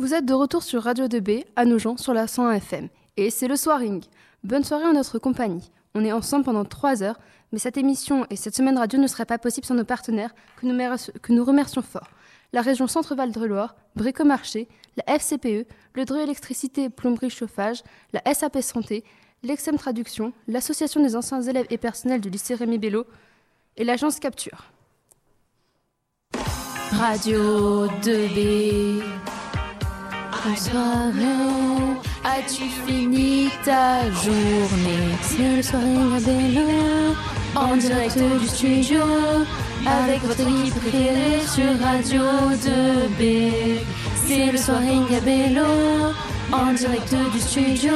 Vous êtes de retour sur Radio 2B à Nogent sur la 101 FM. Et c'est le soiring. Bonne soirée en notre compagnie. On est ensemble pendant trois heures, mais cette émission et cette semaine radio ne seraient pas possibles sans nos partenaires que nous, remercions fort. La région Centre-Val de Loire, Bricomarché, la FCPE, le DRE Électricité Plomberie Chauffage, la SAP Santé, l'Exem Traduction, l'Association des anciens élèves et personnels du lycée Rémi Bello et l'agence Capture. Radio 2B. Bonsoir, as-tu fini ta journée? C'est le soirée à Bello, en direct du studio, avec votre équipe préférée sur Radio 2B. C'est le soirée à Bello, en direct du studio,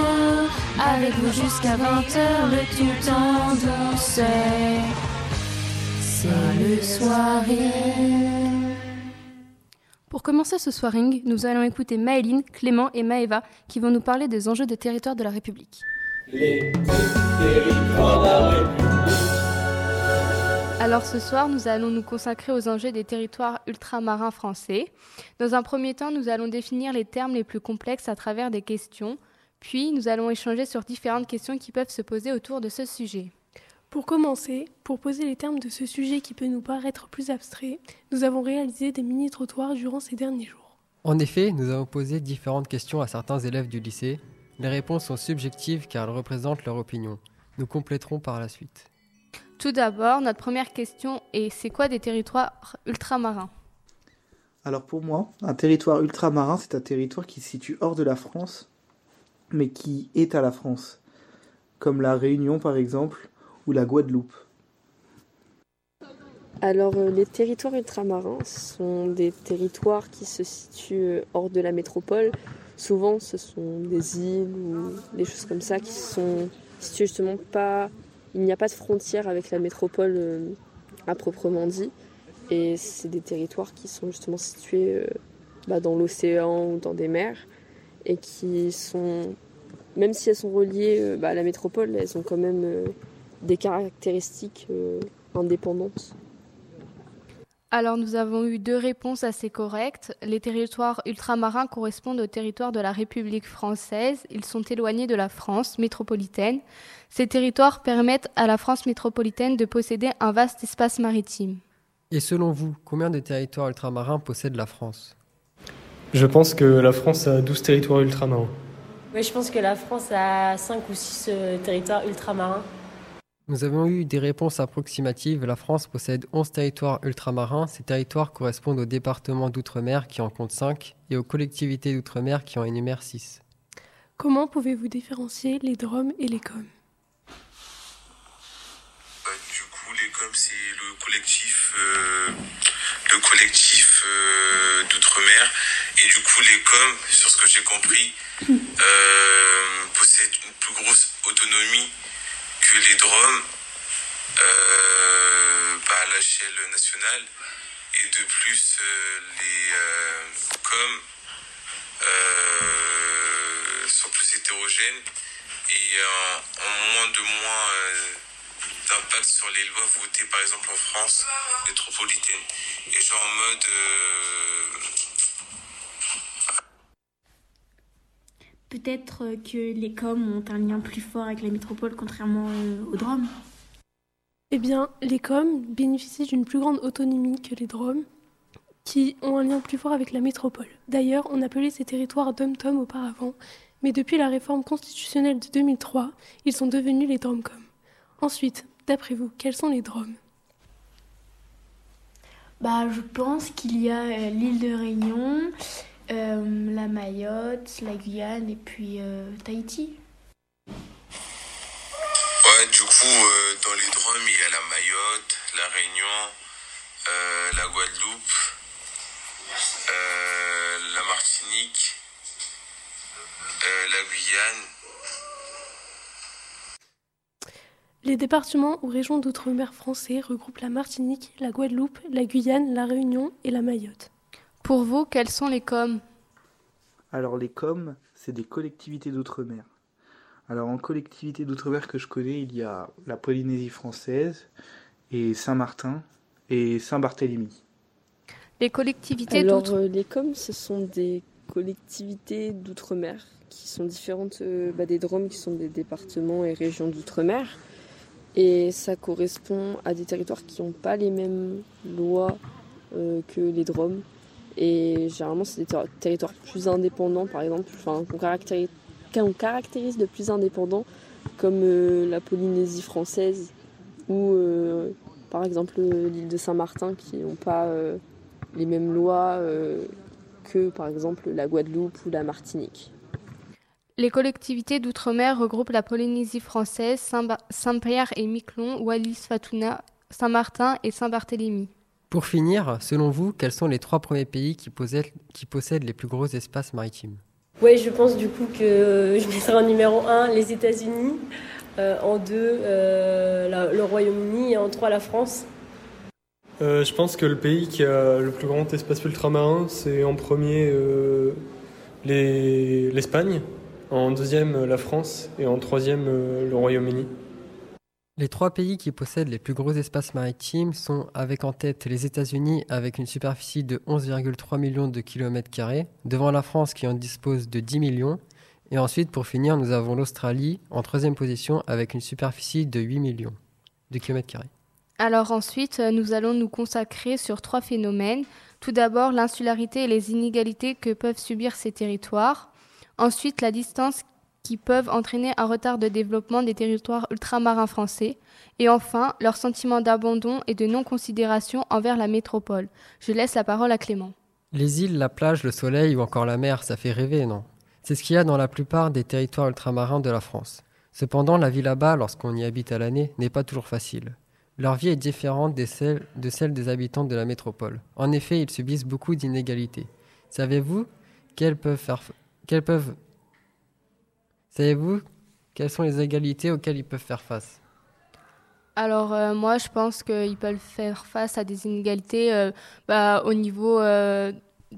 avec vous jusqu'à 20h, le tout en douceur. C'est le soirée. Pour commencer ce soiring, nous allons écouter Maëline, Clément et Maëva qui vont nous parler des enjeux des territoires de la République. Les territoires de la République. Alors ce soir, nous allons nous consacrer aux enjeux des territoires ultramarins français. Dans un premier temps, nous allons définir les termes les plus complexes à travers des questions, puis nous allons échanger sur différentes questions qui peuvent se poser autour de ce sujet. Pour commencer, pour poser les termes de ce sujet qui peut nous paraître plus abstrait, nous avons réalisé des mini-trottoirs durant ces derniers jours. En effet, nous avons posé différentes questions à certains élèves du lycée. Les réponses sont subjectives car elles représentent leur opinion. Nous compléterons par la suite. Tout d'abord, notre première question est c'est quoi des territoires ultramarins? Alors pour moi, un territoire ultramarin, c'est un territoire qui se situe hors de la France, mais qui est à la France. Comme la Réunion par exemple, ou la Guadeloupe alors euh, les territoires ultramarins sont des territoires qui se situent euh, hors de la métropole. Souvent ce sont des îles ou des choses comme ça qui sont situées justement pas... Il n'y a pas de frontière avec la métropole euh, à proprement dit. Et c'est des territoires qui sont justement situés bah, dans l'océan ou dans des mers et qui sont, même si elles sont reliées bah, à la métropole, elles ont quand même des caractéristiques euh, indépendantes alors nous avons eu deux réponses assez correctes. Les territoires ultramarins correspondent aux territoires de la République française. Ils sont éloignés de la France métropolitaine. Ces territoires permettent à la France métropolitaine de posséder un vaste espace maritime. Et selon vous, combien de territoires ultramarins possède la France? Je pense que la France a 12 territoires ultramarins. Oui, je pense que la France a 5 ou 6 euh, territoires ultramarins. Nous avons eu des réponses approximatives. La France possède 11 territoires ultramarins. Ces territoires correspondent aux départements d'outre-mer qui en comptent 5 et aux collectivités d'outre-mer qui en énumèrent 6. Comment pouvez-vous différencier les DROM et les COM bah, Du coup, les COM, c'est le collectif, euh, le collectif euh, d'outre-mer. Et du coup, les COM, sur ce que j'ai compris, euh, possèdent une plus grosse autonomie les euh, bah, à l'échelle nationale et de plus euh, les euh, COM sont plus hétérogènes et ont moins de moins d'impact sur les lois votées par exemple en France métropolitaine. Et genre en mode peut-être que les COM ont un lien plus fort avec la métropole contrairement euh, aux DROM Eh bien, les COM bénéficient d'une plus grande autonomie que les DROM, qui ont un lien plus fort avec la métropole. D'ailleurs, on appelait ces territoires dom-tom auparavant, mais depuis la réforme constitutionnelle de 2003, ils sont devenus les DROM-COM. Ensuite, d'après vous, quels sont les DROM bah, Je pense qu'il y a euh, l'île de Réunion, euh, la Mayotte, la Guyane et puis euh, Tahiti. Ouais, du coup, euh, dans les drums, il y a la Mayotte, la Réunion, la Guadeloupe, la Martinique, la Guyane. Les départements ou régions d'outre-mer français regroupent la Martinique, la Guadeloupe, la Guyane, la Réunion et la Mayotte. Pour vous, quels sont les COM Alors les COM, c'est des collectivités d'outre-mer. Alors en collectivité d'outre-mer que je connais, il y a la Polynésie française et Saint-Martin et Saint-Barthélemy. Les collectivités Alors euh, les COM, ce sont des collectivités d'outre-mer qui sont différentes bah, des DROM qui sont des départements et régions d'outre-mer. Et ça correspond à des territoires qui n'ont pas les mêmes lois que les DROM. Et généralement, c'est des territoires plus indépendants, par exemple, enfin, qu'on caractérise, de plus indépendants, comme euh, la Polynésie française ou euh, par exemple l'île de Saint-Martin, qui n'ont pas euh, les mêmes lois que par exemple la Guadeloupe ou la Martinique. Les collectivités d'outre-mer regroupent la Polynésie française, Saint-Pierre et Miquelon, Wallis-Fatuna, Saint-Martin et Saint-Barthélemy. Pour finir, selon vous, quels sont les trois premiers pays qui possèdent, les plus gros espaces maritimes? Oui, je pense du coup que je mettrai en numéro 1 les États-Unis, euh, en 2 euh, le Royaume-Uni et en 3 la France. Euh, je pense que le pays qui a le plus grand espace ultramarin, c'est en premier l'Espagne, en deuxième la France et en troisième le Royaume-Uni. Les trois pays qui possèdent les plus gros espaces maritimes sont avec en tête les États-Unis avec une superficie de 11,3 millions de kilomètres carrés, devant la France qui en dispose de 10 millions, et ensuite pour finir nous avons l'Australie en troisième position avec une superficie de 8 millions de kilomètres carrés. Alors ensuite nous allons nous consacrer sur trois phénomènes. Tout d'abord l'insularité et les inégalités que peuvent subir ces territoires. Ensuite la distance qui peuvent entraîner un retard de développement des territoires ultramarins français, et enfin leur sentiment d'abandon et de non-considération envers la métropole. Je laisse la parole à Clément. Les îles, la plage, le soleil ou encore la mer, ça fait rêver, non? C'est ce qu'il y a dans la plupart des territoires ultramarins de la France. Cependant, la vie là-bas, lorsqu'on y habite à l'année, n'est pas toujours facile. Leur vie est différente de celle, de celle des habitants de la métropole. En effet, ils subissent beaucoup d'inégalités. Savez-vous qu'elles peuvent, faire, peuvent Savez-vous quelles sont les égalités auxquelles ils peuvent faire face? Alors euh, moi je pense qu'ils peuvent faire face à des inégalités euh, bah, au niveau euh,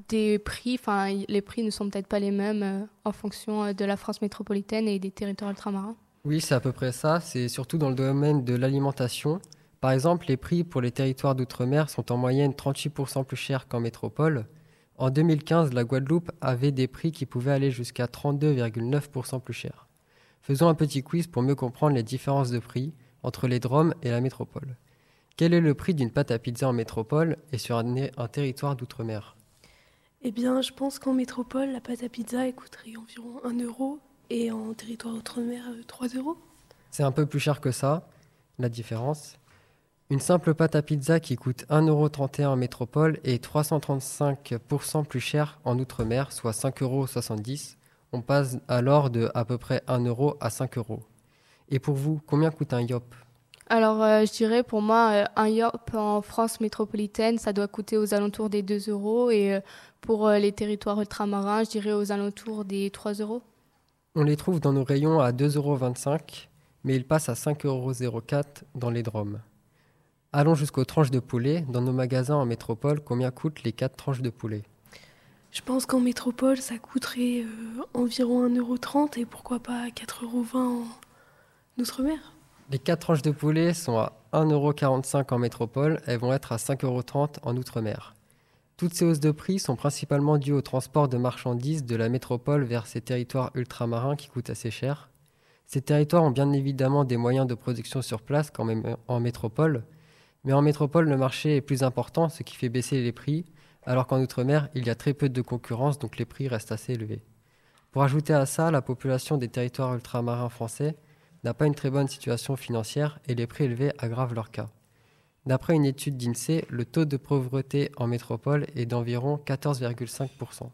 des prix. Enfin les prix ne sont peut-être pas les mêmes en fonction de la France métropolitaine et des territoires ultramarins. Oui c'est à peu près ça. C'est surtout dans le domaine de l'alimentation. Par exemple les prix pour les territoires d'outre-mer sont en moyenne 38% plus chers qu'en métropole. En 2015, la Guadeloupe avait des prix qui pouvaient aller jusqu'à 32,9% plus cher. Faisons un petit quiz pour mieux comprendre les différences de prix entre les Drômes et la métropole. Quel est le prix d'une pâte à pizza en métropole et sur un, territoire d'outre-mer? Eh bien, je pense qu'en métropole, la pâte à pizza coûterait environ 1 euro et en territoire d'outre-mer 3 euros. C'est un peu plus cher que ça, la différence. Une simple pâte à pizza qui coûte 1,31€ en métropole est 335% plus cher en Outre-mer, soit 5,70€. On passe alors de à peu près 1€ à 5€. Et pour vous, combien coûte un yop? Alors, euh, je dirais pour moi, euh, un yop en France métropolitaine, ça doit coûter aux alentours des 2 euros. Et euh, pour les territoires ultramarins, je dirais aux alentours des 3 euros. On les trouve dans nos rayons à 2,25 euros, mais ils passent à 5,04 euros dans les Drômes. Allons jusqu'aux tranches de poulet. Dans nos magasins en métropole, combien coûtent les 4 tranches de poulet? Je pense qu'en métropole, ça coûterait euh, environ 1,30€ et pourquoi pas 4,20€ en outre-mer Les 4 tranches de poulet sont à 1,45€ en métropole, elles vont être à 5,30€ en outre-mer. Toutes ces hausses de prix sont principalement dues au transport de marchandises de la métropole vers ces territoires ultramarins qui coûtent assez cher. Ces territoires ont bien évidemment des moyens de production sur place quand même en métropole, mais en métropole, le marché est plus important, ce qui fait baisser les prix, alors qu'en Outre-mer, il y a très peu de concurrence, donc les prix restent assez élevés. Pour ajouter à ça, la population des territoires ultramarins français n'a pas une très bonne situation financière et les prix élevés aggravent leur cas. D'après une étude d'INSEE, le taux de pauvreté en métropole est d'environ 14,5%.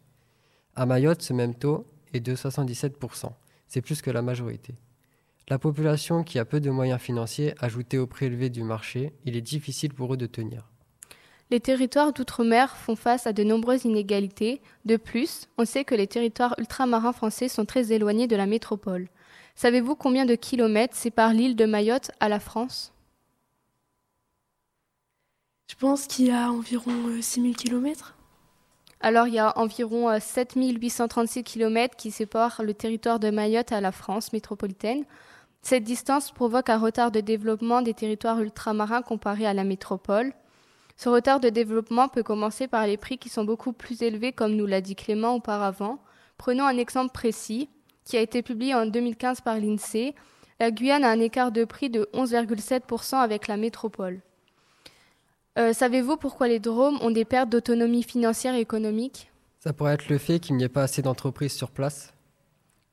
À Mayotte, ce même taux est de 77%. C'est plus que la majorité. La population qui a peu de moyens financiers, ajoutés au prix élevé du marché, il est difficile pour eux de tenir. Les territoires d'outre-mer font face à de nombreuses inégalités. De plus, on sait que les territoires ultramarins français sont très éloignés de la métropole. Savez-vous combien de kilomètres séparent l'île de Mayotte à la France? Je pense qu'il y a environ 6000 euh, kilomètres. Alors il y a environ 7836 euh, kilomètres qui séparent le territoire de Mayotte à la France métropolitaine. Cette distance provoque un retard de développement des territoires ultramarins comparé à la métropole. Ce retard de développement peut commencer par les prix qui sont beaucoup plus élevés, comme nous l'a dit Clément auparavant. Prenons un exemple précis qui a été publié en 2015 par l'INSEE. La Guyane a un écart de prix de 11,7% avec la métropole. Euh, savez-vous pourquoi les Drômes ont des pertes d'autonomie financière et économique? Ça pourrait être le fait qu'il n'y ait pas assez d'entreprises sur place.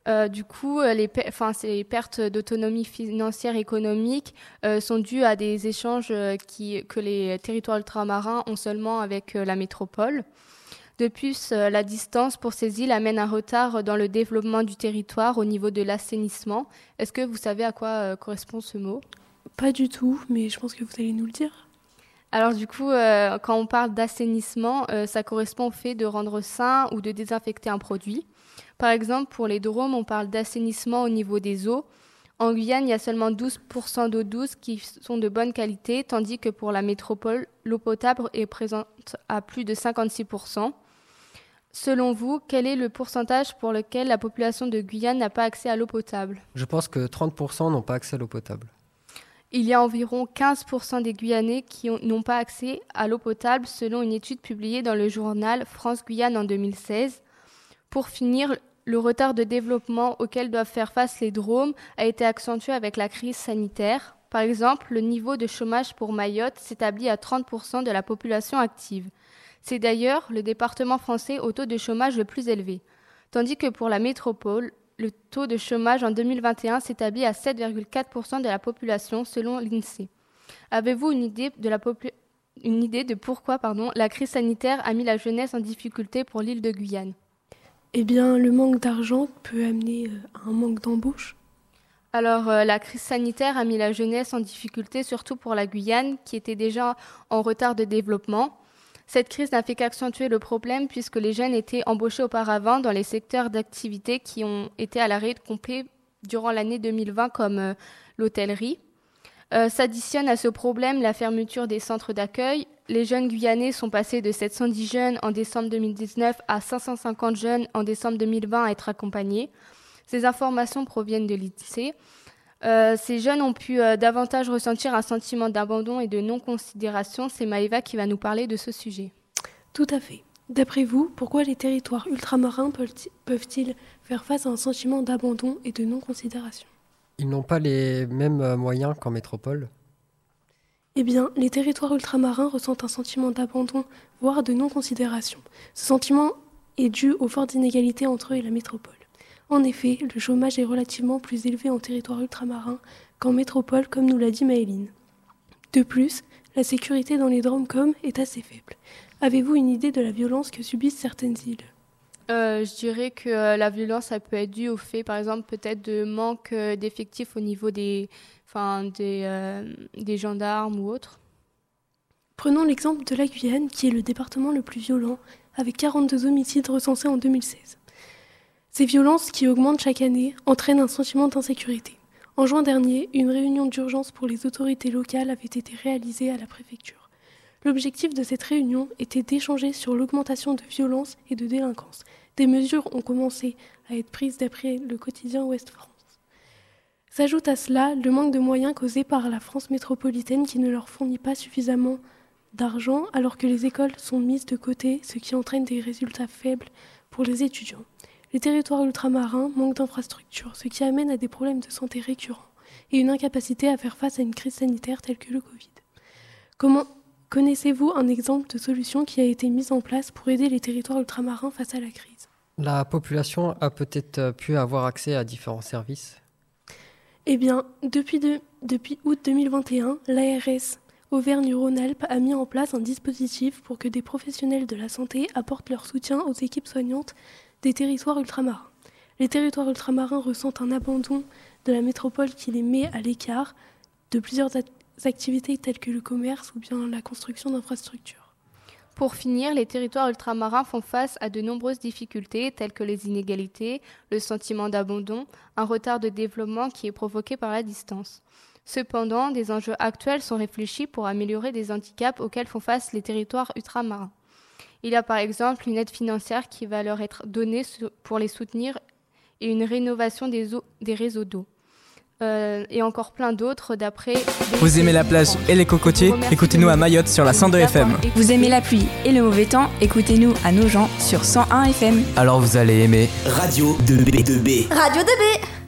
Euh, du coup, euh, les, ces pertes d'autonomie financière et économique sont dues à des échanges qui, que les territoires ultramarins ont seulement avec la métropole. De plus, la distance pour ces îles amène un retard dans le développement du territoire au niveau de l'assainissement. Est-ce que vous savez à quoi correspond ce mot? Pas du tout, mais je pense que vous allez nous le dire. Alors du coup, euh, quand on parle d'assainissement, euh, ça correspond au fait de rendre sain ou de désinfecter un produit. Par exemple, pour les drômes, on parle d'assainissement au niveau des eaux. En Guyane, il y a seulement 12% d'eau douce qui sont de bonne qualité, tandis que pour la métropole, l'eau potable est présente à plus de 56%. Selon vous, quel est le pourcentage pour lequel la population de Guyane n'a pas accès à l'eau potable? Je pense que 30% n'ont pas accès à l'eau potable. Il y a environ 15% des Guyanais qui n'ont pas accès à l'eau potable selon une étude publiée dans le journal France-Guyane en 2016. Pour finir, le retard de développement auquel doivent faire face les Drômes a été accentué avec la crise sanitaire. Par exemple, le niveau de chômage pour Mayotte s'établit à 30% de la population active. C'est d'ailleurs le département français au taux de chômage le plus élevé. Tandis que pour la métropole, le taux de chômage en 2021 s'établit à 7,4% de la population selon l'INSEE. Avez-vous une idée de la une idée de pourquoi la crise sanitaire a mis la jeunesse en difficulté pour l'île de Guyane? Eh bien, le manque d'argent peut amener euh, à un manque d'embauche. Alors, euh, la crise sanitaire a mis la jeunesse en difficulté, surtout pour la Guyane, qui était déjà en retard de développement. Cette crise n'a fait qu'accentuer le problème puisque les jeunes étaient embauchés auparavant dans les secteurs d'activité qui ont été à l'arrêt complet durant l'année 2020 comme euh, l'hôtellerie. Euh, s'additionne à ce problème la fermeture des centres d'accueil. Les jeunes guyanais sont passés de 710 jeunes en décembre 2019 à 550 jeunes en décembre 2020 à être accompagnés. Ces informations proviennent de l'INSEE. Euh, ces jeunes ont pu euh, davantage ressentir un sentiment d'abandon et de non-considération. C'est Maëva qui va nous parler de ce sujet. Tout à fait. D'après vous, pourquoi les territoires ultramarins peuvent-ils faire face à un sentiment d'abandon et de non-considération? Ils n'ont pas les mêmes euh, moyens qu'en métropole. Eh bien, les territoires ultramarins ressentent un sentiment d'abandon, voire de non-considération. Ce sentiment est dû aux fortes inégalités entre eux et la métropole. En effet, le chômage est relativement plus élevé en territoire ultramarin qu'en métropole, comme nous l'a dit Maëline. De plus, la sécurité dans les com est assez faible. Avez-vous une idée de la violence que subissent certaines îles? Euh, je dirais que euh, la violence, ça peut être due au fait, par exemple, peut-être de manque euh, d'effectifs au niveau des, des, des gendarmes ou autres. Prenons l'exemple de la Guyane, qui est le département le plus violent, avec 42 homicides recensés en 2016. Ces violences, qui augmentent chaque année, entraînent un sentiment d'insécurité. En juin dernier, une réunion d'urgence pour les autorités locales avait été réalisée à la préfecture. L'objectif de cette réunion était d'échanger sur l'augmentation de violence et de délinquance. Des mesures ont commencé à être prises d'après le quotidien Ouest France. S'ajoute à cela le manque de moyens causé par la France métropolitaine qui ne leur fournit pas suffisamment d'argent alors que les écoles sont mises de côté, ce qui entraîne des résultats faibles pour les étudiants. Les territoires ultramarins manquent d'infrastructures, ce qui amène à des problèmes de santé récurrents et une incapacité à faire face à une crise sanitaire telle que le Covid. Connaissez-vous un exemple de solution qui a été mise en place pour aider les territoires ultramarins face à la crise? La population a peut-être pu avoir accès à différents services Eh bien, depuis, depuis août 2021, l'ARS Auvergne-Rhône-Alpes a mis en place un dispositif pour que des professionnels de la santé apportent leur soutien aux équipes soignantes des territoires ultramarins. Les territoires ultramarins ressentent un abandon de la métropole qui les met à l'écart de plusieurs activités telles que le commerce ou bien la construction d'infrastructures. Pour finir, les territoires ultramarins font face à de nombreuses difficultés telles que les inégalités, le sentiment d'abandon, un retard de développement qui est provoqué par la distance. Cependant, des enjeux actuels sont réfléchis pour améliorer des handicaps auxquels font face les territoires ultramarins. Il y a par exemple une aide financière qui va leur être donnée pour les soutenir et une rénovation des, réseaux d'eau. Euh, et encore plein d'autres d'après. Vous aimez la plage et les cocotiers Écoutez-nous à Mayotte sur la 102 FM. Vous aimez la pluie et le mauvais temps Écoutez-nous à Nogent sur 101 FM. Alors vous allez aimer Radio 2B2B. Radio 2B